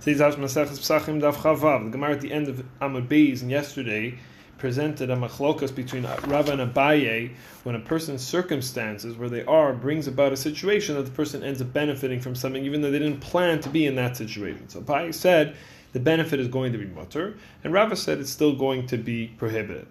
Pesachim Daf Chaf Vav. The Gemara at the end of Amud Beis and yesterday presented a machlokas between Rava and Abaye when a person's circumstances where they are brings about a situation that the person ends up benefiting from something even though they didn't plan to be in that situation. So Abaye said the benefit is going to be mutter, and Rava said it's still going to be prohibited.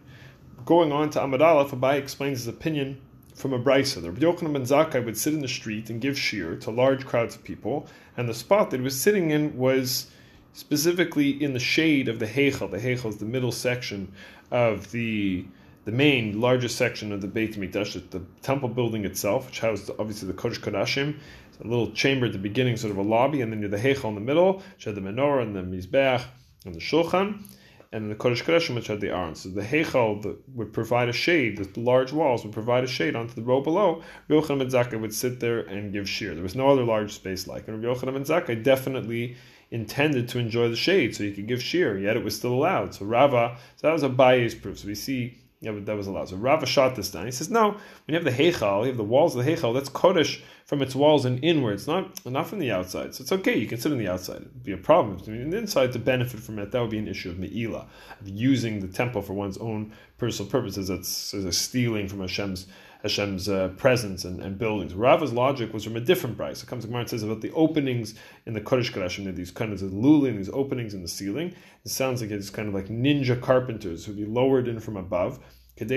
Going on to Amud Aleph, Abaye explains his opinion from a brisa. The Rabbi Yochanan ben Zakkai would sit in the street and give shiur to large crowds of people, and the spot that he was sitting in was specifically in the shade of the Heichel. The Heichel is the middle section of the the main largest section of the Beit Mikdash, the temple building itself, which housed obviously the Kodesh Kodashim. It's a little chamber at the beginning, sort of a lobby, and then you have the Heichel in the middle, which had the menorah and the mizbeach and the shulchan and the Kodesh Kodeshim which had the Aron. So the Heichal would provide a shade, the large walls would provide a shade onto the row below. Rabbi Yochanan ben Zakkai would sit there and give shiur. There was no other large space like it. Rabbi Yochanan ben Zakkai definitely intended to enjoy the shade, so he could give shiur, yet it was still allowed. So Rava, so that was Abaye's proof. So we see yeah, but that was allowed. So Rava shot this down. He says, no, when you have the Heichal, you have the walls of the Heichal, that's Kodesh from its walls and inwards, not not from the outside. So it's okay, you can sit on the outside. It would be a problem. I mean, the inside to benefit from it, that would be an issue of Me'ila, of using the temple for one's own personal purposes. That's a stealing from Hashem's Hashem's uh, presence and, and, buildings. Rava's logic was from a different braisa. It comes to Gemara and says about the openings in the Kodesh Kodashim, these kind of lulin, these openings in the ceiling. It sounds like it's kind of like ninja carpenters who'd be lowered in from above. We're to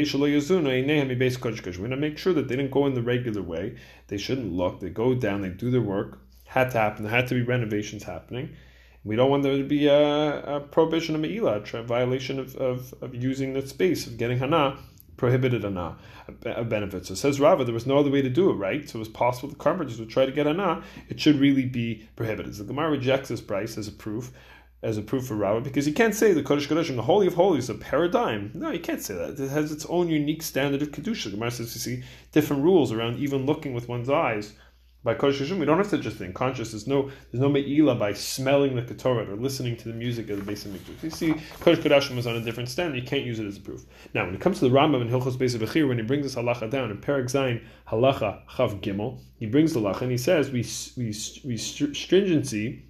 make sure that they didn't go in the regular way. They shouldn't look. They go down. They do their work. Had to happen. There had to be renovations happening. We don't want there to be a, a prohibition of me'ilah, a violation of, of, of, using the space, of getting hana, prohibited hana, a, benefit. So says Rava, there was no other way to do it, right? So it was possible the carpenters would try to get hana. It should really be prohibited. So the Gemara rejects this braisa as a proof as a proof for Rava because you can't say the Kodesh Kodeshim, the Holy of Holies, a paradigm. No, you can't say that. It has its own unique standard of Kedusha. The Gemara says you see different rules around even looking with one's eyes. By Kodesh we don't have to just think conscious. There's no there's no me'ila by smelling the Ketoret or listening to the music of the Beis HaMikdash. You see, Kodesh Kodeshim is on a different standard. You can't use it as a proof. Now, when it comes to the Rambam and Hilchos Beis Bechir, when he brings this halacha down in Perek Zayin Halacha Chaf Gimel, he brings the halacha and he says we we, we stringency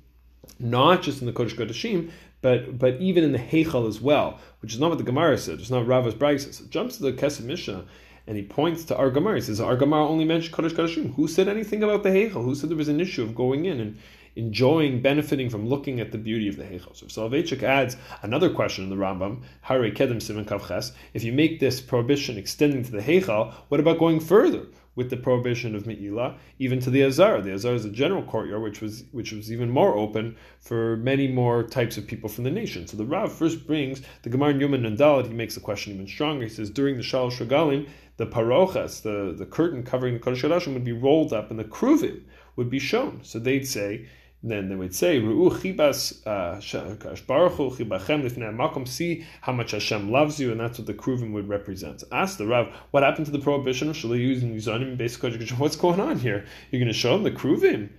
not just in the Kodesh Kodeshim, but but even in the Heichal as well, which is not what the Gemara said. It's not Rava's. So it jumps to the Kesef Mishnah and he points to our Gemara. He says our Gemara only mentioned Kodesh Kodeshim. Who said anything about the Heichal? Who said there was an issue of going in and enjoying, benefiting from looking at the beauty of the Heichal? So Soloveitchik adds another question in the Rambam, Harerei Kedem Siman Kavches. If you make this prohibition extending to the Heichal, what about going further? With the prohibition of Me'ila, even to the Azar. The Azar is a general courtyard, which was which was even more open for many more types of people from the nation. So the Rav first brings the Gemara Yoma Nun Daled, he makes the question even stronger. He says, during the Shalosh Regalim, the parochas, the, the curtain covering the Kodesh would be rolled up and the kruvim would be shown. So they'd say, then they would say, Ru'u chibas uh, chibachem makom, see how much Hashem loves you, and that's what the kruvim would represent. Ask the Rav, what happened to the prohibition of shalei using mizanim basically? What's going on here? You're going to show them the kruvim?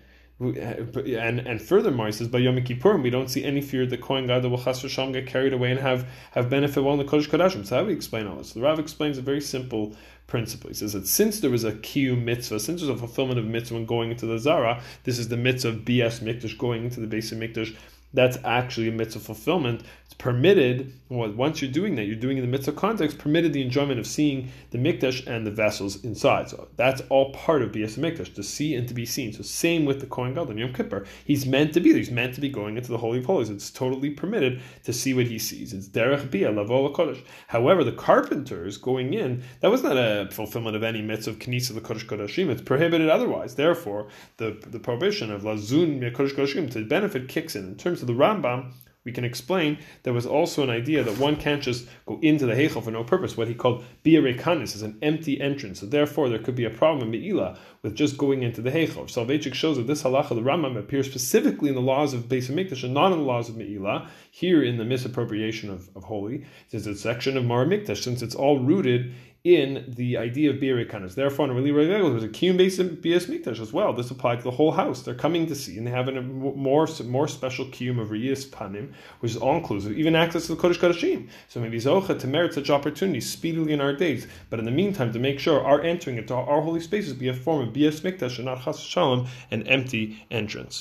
And and furthermore, he says by Yom Kippurim we don't see any fear that Kohen Gadol will chas v'sham get carried away and have have benefit while in the Kodesh Kodashim. So how do we explain all this? So the Rav explains a very simple principle. He says that since there was a kiyum mitzvah, since there's a fulfillment of mitzvah when going into the zara, this is the mitzvah of bs mikdash going into the Beis HaMikdash that's actually a mitzvah fulfillment. It's permitted, well, once you're doing that, you're doing in the mitzvah context, permitted the enjoyment of seeing the mikdash and the vessels inside. So that's all part of Bias Mikdash, to see and to be seen. So same with the Kohen Gadol, Yom Kippur. He's meant to be there. He's meant to be going into the Holy of Holies. It's totally permitted to see what he sees. It's Derech Bia, Lavola Kodesh. However, the carpenters going in, that was not a fulfillment of any mitzvah of Knisa the Kodesh Kodashim. It's prohibited otherwise. Therefore, the, the prohibition of Lazun Kodesh Kodashim to benefit kicks in. In terms to the Rambam, we can explain there was also an idea that one can't just go into the Heichel for no purpose, what he called Biarekanis is an empty entrance. So therefore there could be a problem in Me'ila with just going into the Heichel. Soloveitchik shows that this halacha, of the Rambam, appears specifically in the laws of Beis Hamikdash and not in the laws of Me'ila. Here in the misappropriation of, of holy, there's a section of Mar Mikdash, since it's all rooted in the idea of Birikanas. Therefore, in really there was a kiyum based bias mikdash as well. This applied to the whole house. They're coming to see, and they have a more more special kiyum of riyas panim, which is all inclusive, even access to the kodesh kodeshim. So maybe zocha to merit such opportunities speedily in our days. But in the meantime, to make sure our entering into our holy spaces be a form of bias mikdash and not chas shalom, an empty entrance.